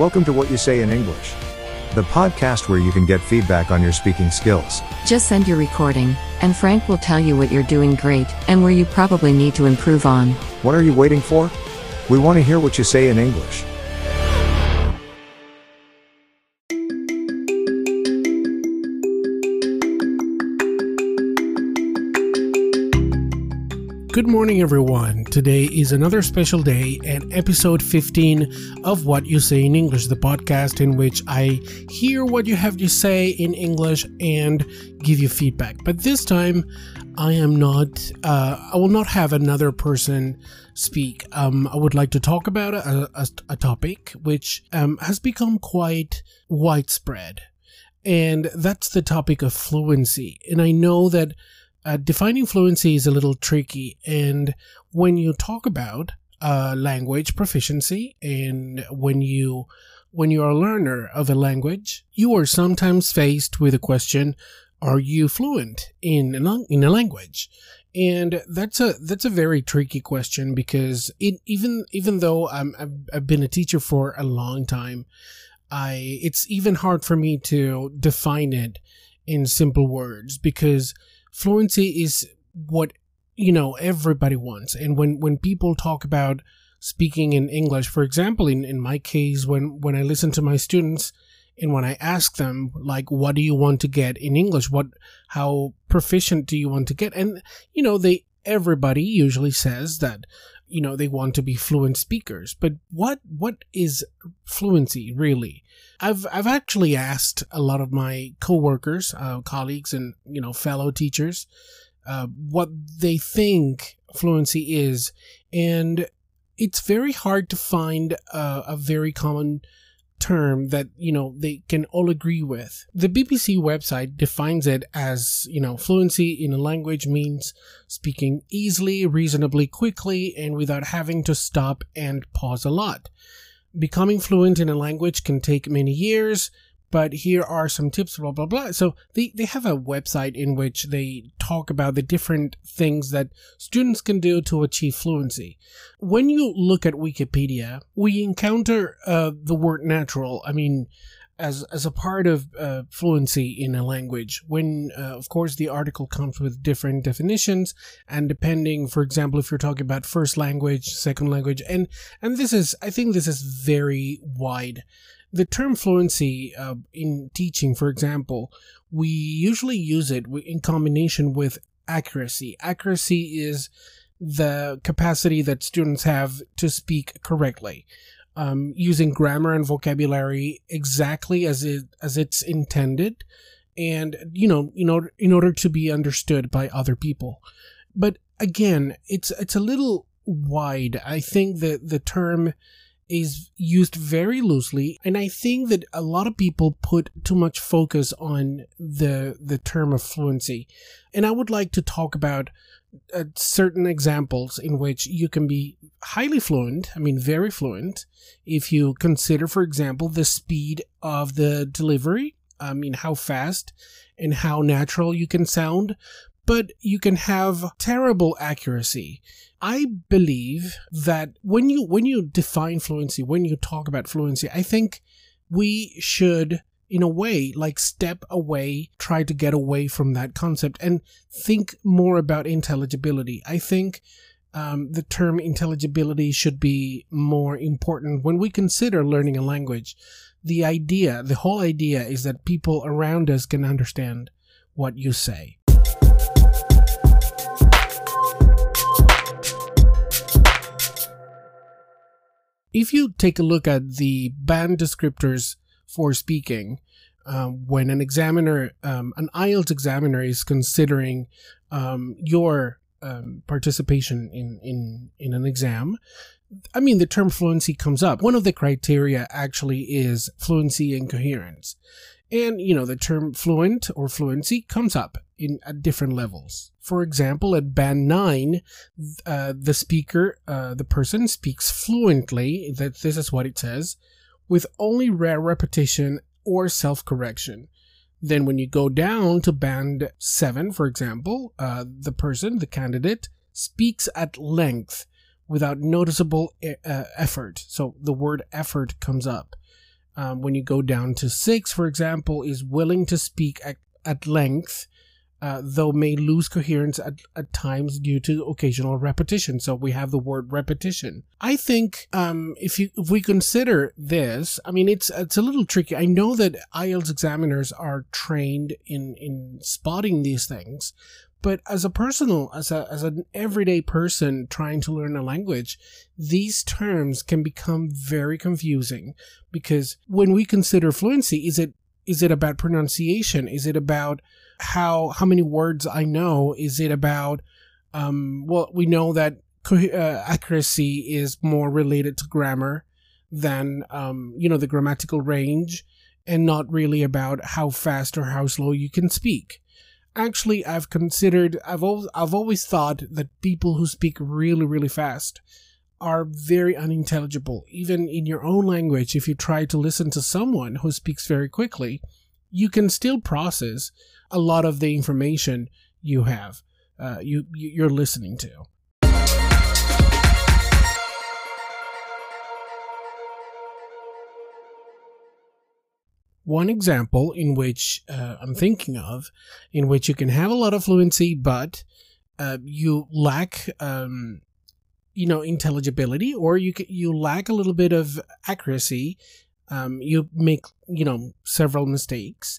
Welcome to What You Say in English, the podcast where you can get feedback on your speaking skills. Just send your recording, and Frank will tell you what you're doing great and where you probably need to improve on. What are you waiting for? We want to hear what you say in English. Good morning, everyone. Today is another special day and episode 15 of What You Say in English, the podcast in which I hear what you have to say in English and give you feedback. But this time, I am not, uh, I will not have another person speak. Um, I would like to talk about a, a, a topic which um, has become quite widespread. And that's the topic of fluency. And I know that uh, defining fluency is a little tricky. And when you talk about uh, language proficiency and when you when you are a learner of a language, you are sometimes faced with a question, are you fluent in a, in a language? And that's a that's a very tricky question because it even even though I'm I've, I've been a teacher for a long time, I it's even hard for me to define it in simple words because fluency is what you know everybody wants. And when when people talk about speaking in english for example in, in my case when when i listen to my students and when i ask them like what do you want to get in english? What how proficient do you want to get? And you know they everybody usually says that you know they want to be fluent speakers. But what what is fluency really? I've i've actually asked a lot of my coworkers uh, colleagues and you know fellow teachers uh, what they think fluency is. And it's very hard to find a, a very common term that you know they can all agree with. The bbc website defines it as you know fluency in a language means speaking easily reasonably quickly and without having to stop and pause a lot. Becoming fluent in a language can take many years but here are some tips, blah, blah, blah. So they, they have a website in which they talk about the different things that students can do to achieve fluency. When you look at Wikipedia, we encounter uh, the word natural. I mean, as, as a part of uh, fluency in a language, when, uh, of course, the article comes with different definitions, and depending, for example, if you're talking about first language, second language, and, and this is, I think this is very wide the term fluency uh, in teaching, for example, we usually use it in combination with accuracy. Accuracy is the capacity that students have to speak correctly, um, using grammar and vocabulary exactly as it as it's intended, and you know, in order in order to be understood by other people. But again, it's it's a little wide. I think that the term is used very loosely and i think that a lot of people put too much focus on the the term of fluency and i would like to talk about uh, certain examples in which you can be highly fluent i mean very fluent if you consider for example the speed of the delivery i mean how fast and how natural you can sound but you can have terrible accuracy I believe that when you when you define fluency, when you talk about fluency, I think we should in a way like step away, try to get away from that concept and think more about intelligibility. I think um, the term intelligibility should be more important when we consider learning a language. The idea, the whole idea is that people around us can understand what you say. If you take a look at the band descriptors for speaking, uh, when an examiner, um, an IELTS examiner, is considering um, your um, participation in, in in an exam, I mean the term fluency comes up. One of the criteria actually is fluency and coherence, and you know the term fluent or fluency comes up in at different levels. For example, at band 9, uh, the speaker, uh, the person speaks fluently, that this is what it says, with only rare repetition or self-correction. Then when you go down to band 7, for example, uh, the person, the candidate, speaks at length without noticeable uh, effort. So the word effort comes up. Um, when you go down to six, for example, is willing to speak at, at length, uh, though may lose coherence at, at times due to occasional repetition. So we have the word repetition. I think um, if you if we consider this, I mean it's it's a little tricky. I know that IELTS examiners are trained in in spotting these things, but as a personal, as a as an everyday person trying to learn a language, these terms can become very confusing because when we consider fluency, is it is it about pronunciation? Is it about how how many words I know? Is it about um, well, we know that uh, accuracy is more related to grammar than um, you know the grammatical range, and not really about how fast or how slow you can speak actually I've considered I've always I've always thought that people who speak really really fast are very unintelligible. Even in your own language if you try to listen to someone who speaks very quickly you can still process a lot of the information you have uh, you you're listening to one example in which uh, I'm thinking of, in which you can have a lot of fluency, but uh, you lack, um, you know, intelligibility, or you you lack a little bit of accuracy. Um, you make, you know, several mistakes.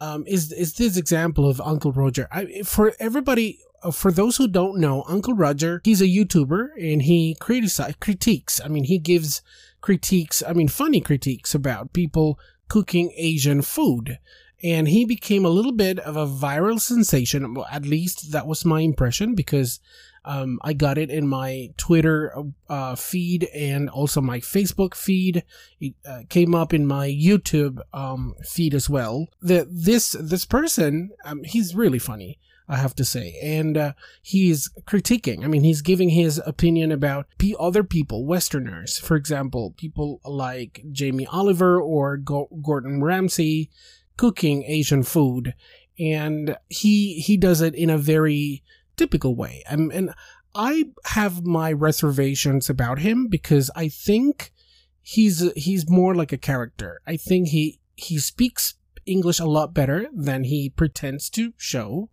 Um, is is this example of Uncle Roger? I, for everybody, uh, for those who don't know, Uncle Roger, he's a YouTuber and he criticize, critiques. I mean, he gives critiques. I mean, funny critiques about people cooking Asian food. And he became a little bit of a viral sensation. Well, at least that was my impression because um, I got it in my Twitter uh, feed and also my Facebook feed. It uh, came up in my YouTube um, feed as well. The, this this person, um, he's really funny. I have to say. And uh, he's critiquing. I mean, he's giving his opinion about p- other people, Westerners, for example, people like Jamie Oliver or Go- Gordon Ramsay cooking Asian food. And he he does it in a very typical way. And, and I have my reservations about him because I think he's he's more like a character. I think he he speaks English a lot better than he pretends to show.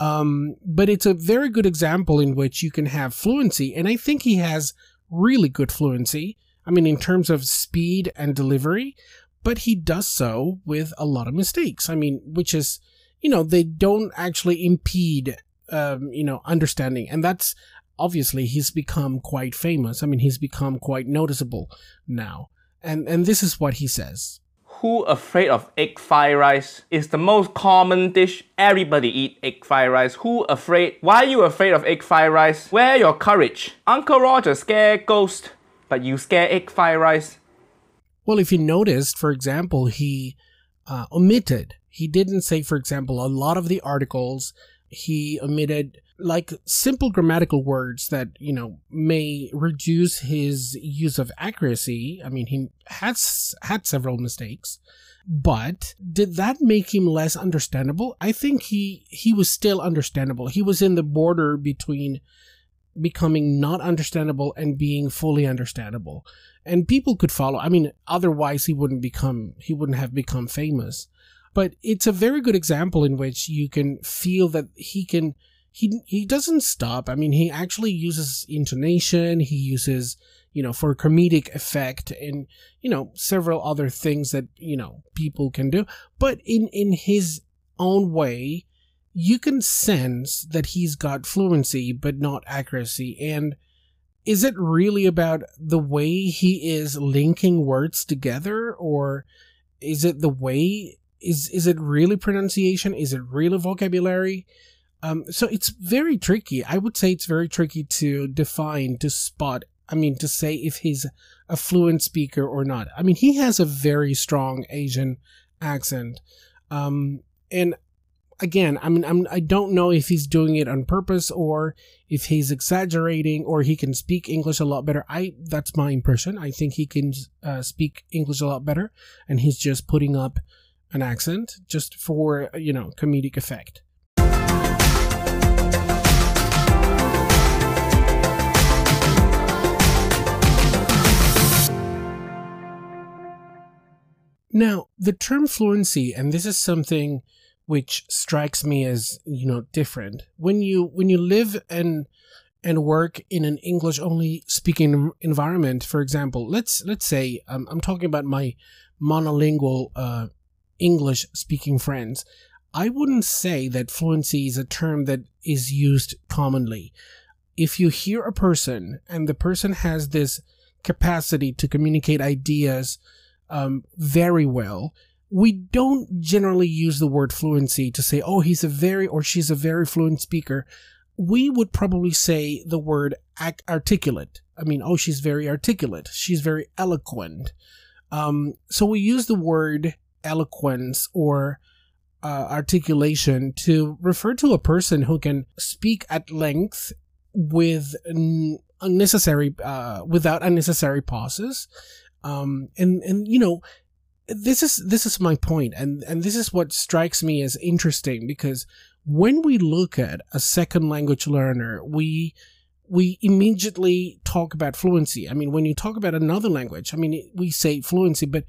Um, but it's a very good example in which you can have fluency, and I think he has really good fluency. I mean, in terms of speed and delivery, but he does so with a lot of mistakes. I mean, which is, you know, they don't actually impede, um, you know, understanding, and that's obviously he's become quite famous. I mean, he's become quite noticeable now, and and this is what he says. Who afraid of egg fried rice? Is the most common dish. Everybody eat egg fried rice. Who afraid? Why you afraid of egg fried rice? Where your courage? Uncle Roger scare ghost, but you scare egg fried rice. Well, if you noticed, for example, he uh, omitted. He didn't say, for example, a lot of the articles. He omitted like simple grammatical words that you know may reduce his use of accuracy. I mean he has had several mistakes but did that make him less understandable? I think he he was still understandable. He was in the border between becoming not understandable and being fully understandable. And people could follow i mean otherwise he wouldn't become he wouldn't have become famous but it's a very good example in which you can feel that he can he he doesn't stop. I mean, he actually uses intonation. He uses you know for comedic effect and you know several other things that you know people can do. But in in his own way, you can sense that he's got fluency but not accuracy. And is it really about the way he is linking words together, or is it the way? Is is it really pronunciation? Is it really vocabulary? Um, so it's very tricky. I would say it's very tricky to define, to spot. I mean, to say if he's a fluent speaker or not. I mean, he has a very strong Asian accent. Um, and again, I mean, I'm, I don't know if he's doing it on purpose or if he's exaggerating or he can speak English a lot better. I, that's my impression. I think he can uh, speak English a lot better and he's just putting up an accent just for, you know, comedic effect. Now, the term fluency, and this is something which strikes me as you know different when you when you live and and work in an English only speaking environment. For example, let's let's say um, I'm talking about my monolingual uh, English speaking friends. I wouldn't say that fluency is a term that is used commonly. If you hear a person and the person has this capacity to communicate ideas um, very well, we don't generally use the word fluency to say, oh, he's a very or she's a very fluent speaker. We would probably say the word articulate. I mean, oh, she's very articulate. She's very eloquent. Um, so we use the word eloquence or uh, articulation to refer to a person who can speak at length with unnecessary, uh, without unnecessary pauses. Um, and, and, you know, this is this is my point and and this is what strikes me as interesting because when we look at a second language learner we we immediately talk about fluency i mean when you talk about another language i mean we say fluency but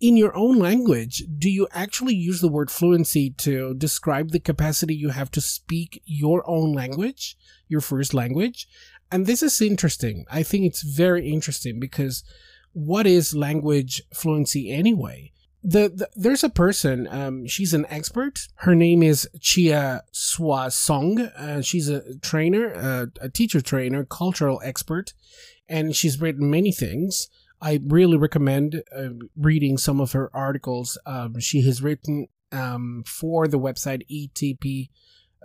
in your own language do you actually use the word fluency to describe the capacity you have to speak your own language your first language and this is interesting i think it's very interesting because what is language fluency anyway? The, the there's a person. Um, she's an expert. Her name is Chia Suan Chong. Uh, she's a trainer, uh, a teacher trainer, cultural expert, and she's written many things. I really recommend uh, reading some of her articles. Um, she has written um, for the website ETP,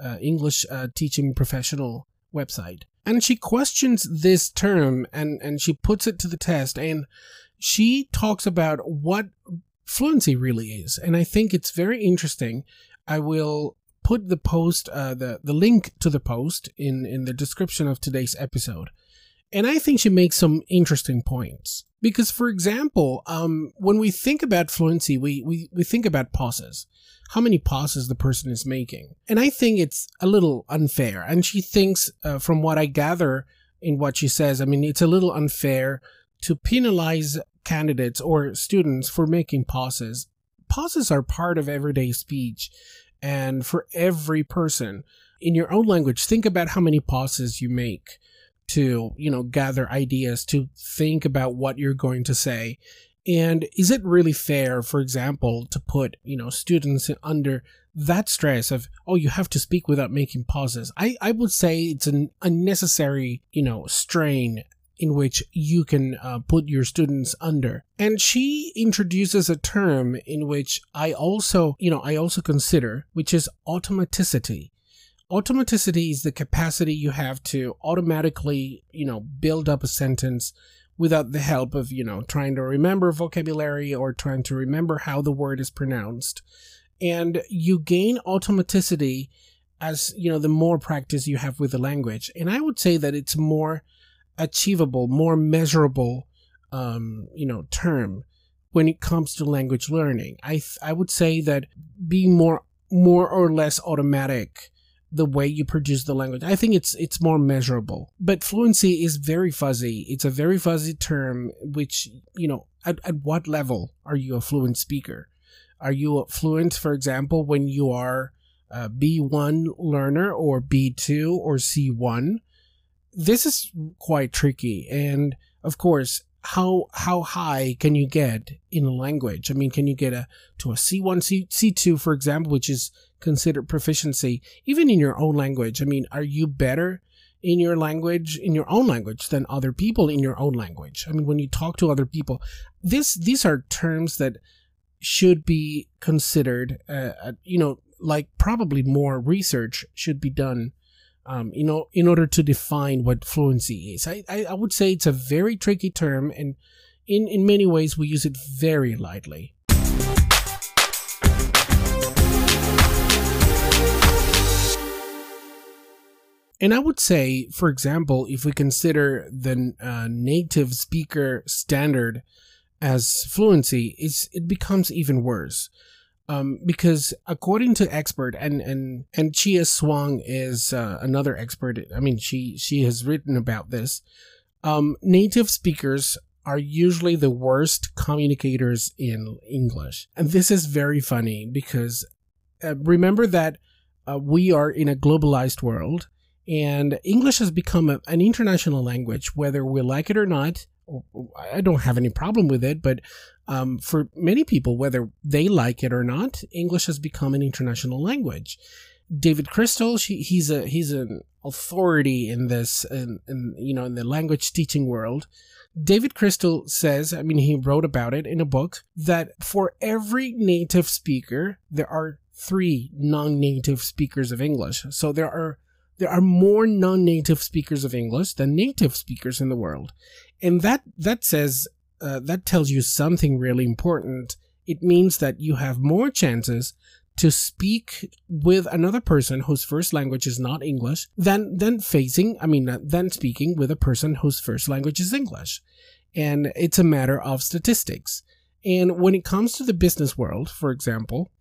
uh, English uh, Teaching Professional website. And she questions this term and and she puts it to the test and she talks about what fluency really is. And i think it's very interesting. I will put the post uh, the the link to the post in in the description of today's episode and i think she makes some interesting points because for example um, when we think about fluency we, we we think about pauses how many pauses the person is making. And I think it's a little unfair. And she thinks, uh, from what I gather in what she says, I mean, it's a little unfair to penalize candidates or students for making pauses. Pauses are part of everyday speech. And for every person in your own language, think about how many pauses you make to, you know, gather ideas, to think about what you're going to say. And is it really fair, for example, to put, you know, students under that stress of, oh, you have to speak without making pauses? I, I would say it's an unnecessary, you know, strain in which you can uh, put your students under. And she introduces a term in which I also, you know, I also consider, which is automaticity. Automaticity is the capacity you have to automatically, you know, build up a sentence without the help of, you know, trying to remember vocabulary or trying to remember how the word is pronounced. And you gain automaticity as, you know, the more practice you have with the language. And I would say that it's more achievable, more measurable, um, you know, term when it comes to language learning. I, th- I would say that being more, more or less automatic the way you produce the language. I think it's it's more measurable. But fluency is very fuzzy. It's a very fuzzy term which, you know, at, at what level are you a fluent speaker? Are you fluent, for example, when you are a B1 learner or B2 or C1? This is quite tricky. And of course, how how high can you get in a language? I mean, can you get a to a C1, C, C2, for example, which is considered proficiency, even in your own language? I mean, are you better in your language, in your own language, than other people in your own language? I mean, when you talk to other people, this these are terms that should be considered. Uh, you know, like probably more research should be done um, you know, in order to define what fluency is. I, I, I would say it's a very tricky term, and in, in many ways, we use it very lightly. And I would say, for example, if we consider the uh, native speaker standard as fluency, it's, it becomes even worse um, because according to expert and and and Chia Suan is uh, another expert. I mean, she she has written about this. Um, native speakers are usually the worst communicators in English. And this is very funny because uh, remember that uh, we are in a globalized world and English has become a, an international language, whether we like it or not. I don't have any problem with it, but um, for many people, whether they like it or not, English has become an international language. David Crystal, she, he's a he's an authority in this, in, in you know, in the language teaching world. David Crystal says, I mean, he wrote about it in a book that for every native speaker, there are three non-native speakers of English. So there are there are more non-native speakers of English than native speakers in the world, and that that says uh, that tells you something really important. It means that you have more chances to speak with another person whose first language is not English than than facing, I mean, than speaking with a person whose first language is English, and it's a matter of statistics. And when it comes to the business world, for example,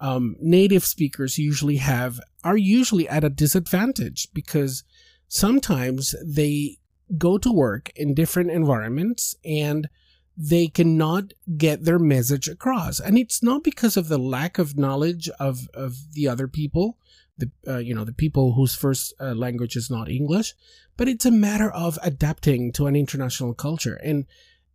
um, native speakers usually have are usually at a disadvantage because sometimes they go to work in different environments and they cannot get their message across. And it's not because of the lack of knowledge of, of the other people the uh, you know the people whose first uh, language is not english but it's a matter of adapting to an international culture. And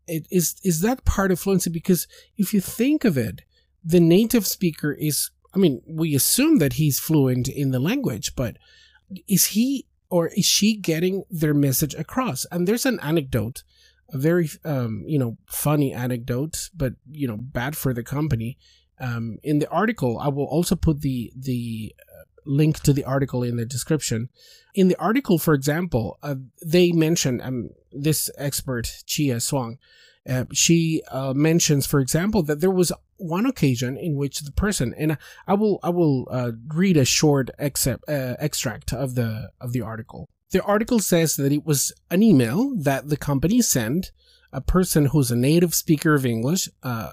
it is is that part of fluency? Because if you think of it the native speaker is i mean we assume that he's fluent in the language but is he or is she getting their message across? And there's an anecdote very um, you know funny anecdote but you know bad for the company um, in the article i will also put the the uh, link to the article in the description in the article for example uh, they mention um, this expert Chia Suan uh, she uh, mentions, for example, that there was one occasion in which the person, and I will, I will uh, read a short except, uh, extract of the of the article. The article says that it was an email that the company sent a person who's a native speaker of English. Uh,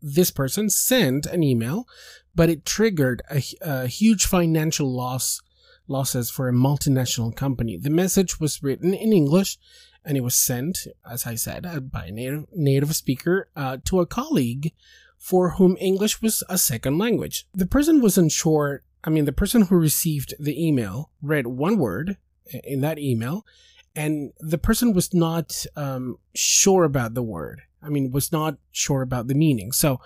this person sent an email, but it triggered a, a huge financial loss losses for a multinational company. The message was written in English and it was sent, as I said, uh, by a native, native speaker uh, to a colleague for whom English was a second language. The person wasn't sure, I mean, the person who received the email read one word in that email, and the person was not um, sure about the word. I mean, was not sure about the meaning. So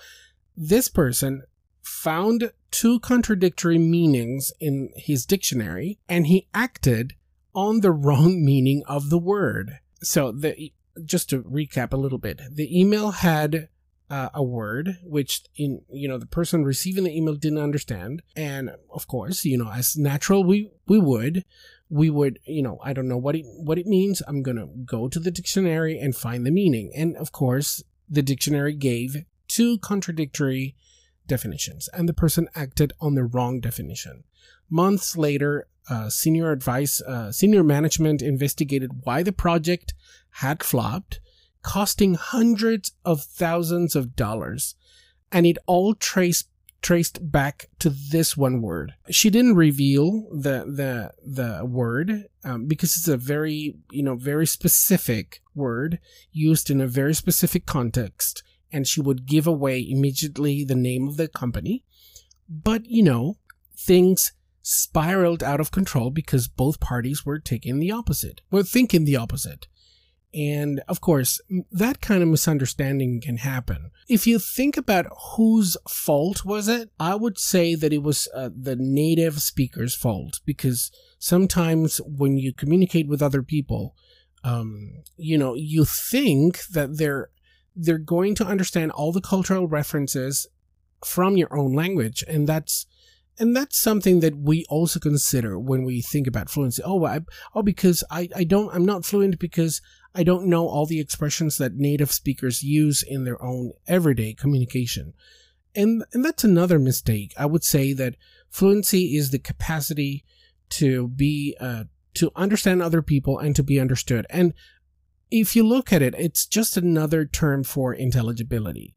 this person found two contradictory meanings in his dictionary and he acted on the wrong meaning of the word so the just to recap a little bit, the email had uh, a word which in you know the person receiving the email didn't understand and of course you know as natural we we would we would you know i don't know what it what it means. I'm going to go to the dictionary and find the meaning. And of course the dictionary gave two contradictory definitions and the person acted on the wrong definition. Months later uh, senior advice, uh, senior management investigated why the project had flopped, costing hundreds of thousands of dollars, and it all traced traced back to this one word. She didn't reveal the the the word um, because it's a very you know very specific word used in a very specific context, and she would give away immediately the name of the company. But you know things spiraled out of control because both parties were taking the opposite, were thinking the opposite. And of course, that kind of misunderstanding can happen. If you think about whose fault was it, I would say that it was uh, the native speaker's fault because sometimes when you communicate with other people, um, you know, you think that they're they're going to understand all the cultural references from your own language, and that's and that's something that we also consider when we think about fluency. Oh, I, oh, because I, I don't, I'm not fluent because I don't know all the expressions that native speakers use in their own everyday communication. And, and that's another mistake. I would say that fluency is the capacity to be, uh, to understand other people and to be understood. And if you look at it, it's just another term for intelligibility.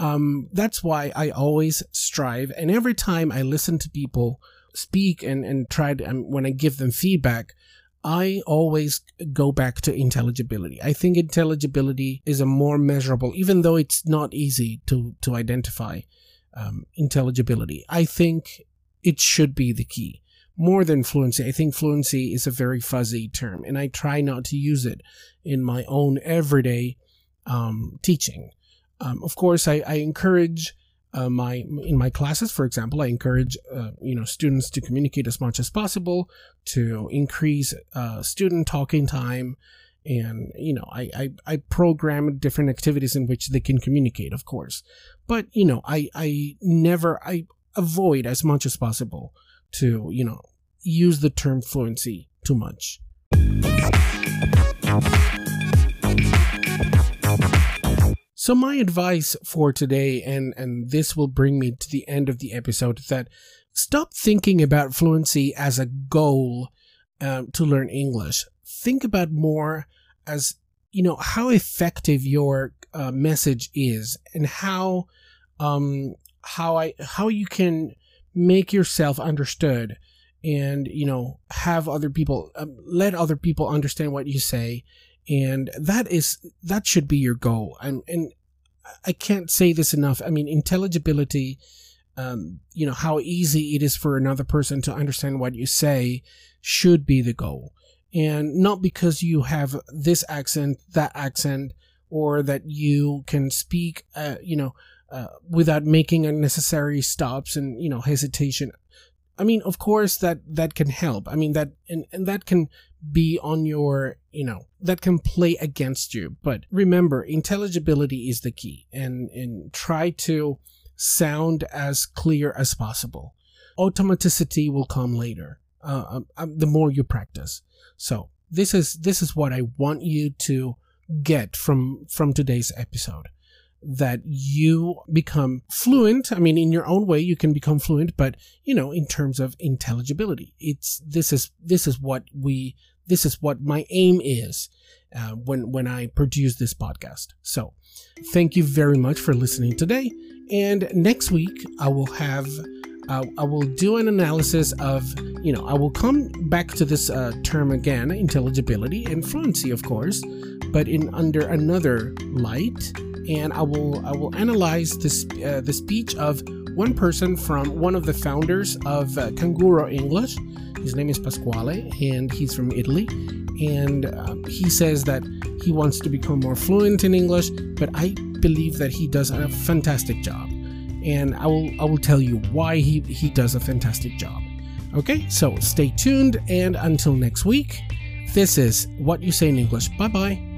Um, that's why I always strive. And every time I listen to people speak and, and try to, um, when I give them feedback, I always go back to intelligibility. I think intelligibility is a more measurable, even though it's not easy to, to identify um, intelligibility. I think it should be the key more than fluency. I think fluency is a very fuzzy term, and I try not to use it in my own everyday um, teaching. Um, of course, I, I encourage uh, my in my classes, for example, I encourage uh, you know students to communicate as much as possible to increase uh, student talking time, and you know I, I I program different activities in which they can communicate, of course, but you know I I never I avoid as much as possible to you know use the term fluency too much. So my advice for today, and, and this will bring me to the end of the episode, is that stop thinking about fluency as a goal um, to learn English. Think about more as, you know, how effective your uh, message is and how, um, how I, how you can make yourself understood and you know have other people um, let other people understand what you say and that is that should be your goal. And and i can't say this enough. I mean intelligibility um, you know how easy it is for another person to understand what you say should be the goal. And not because you have this accent that accent or that you can speak uh, you know uh, without making unnecessary stops and you know hesitation. I mean, of course that that can help. I mean that and, and that can be on your, you know, that can play against you. But remember, intelligibility is the key and and try to sound as clear as possible. Automaticity will come later. Uh, um, um, the more you practice. So this is this is what I want you to get from from today's episode that you become fluent. I mean, in your own way, you can become fluent, but you know, in terms of intelligibility, it's this is this is what we this is what my aim is uh, when when I produce this podcast. So, thank you very much for listening today. And next week, I will have. Uh, I will do an analysis of, you know, I will come back to this uh, term again, intelligibility and fluency, of course, but in under another light and I will I will analyze this uh, the speech of one person from one of the founders of uh, Canguro English. His name is Pasquale, and he's from Italy. And uh, he says that he wants to become more fluent in English, but I believe that he does a fantastic job. And I will I will tell you why he, he does a fantastic job. Okay, so stay tuned, and until next week, this is What You Say in English. Bye bye.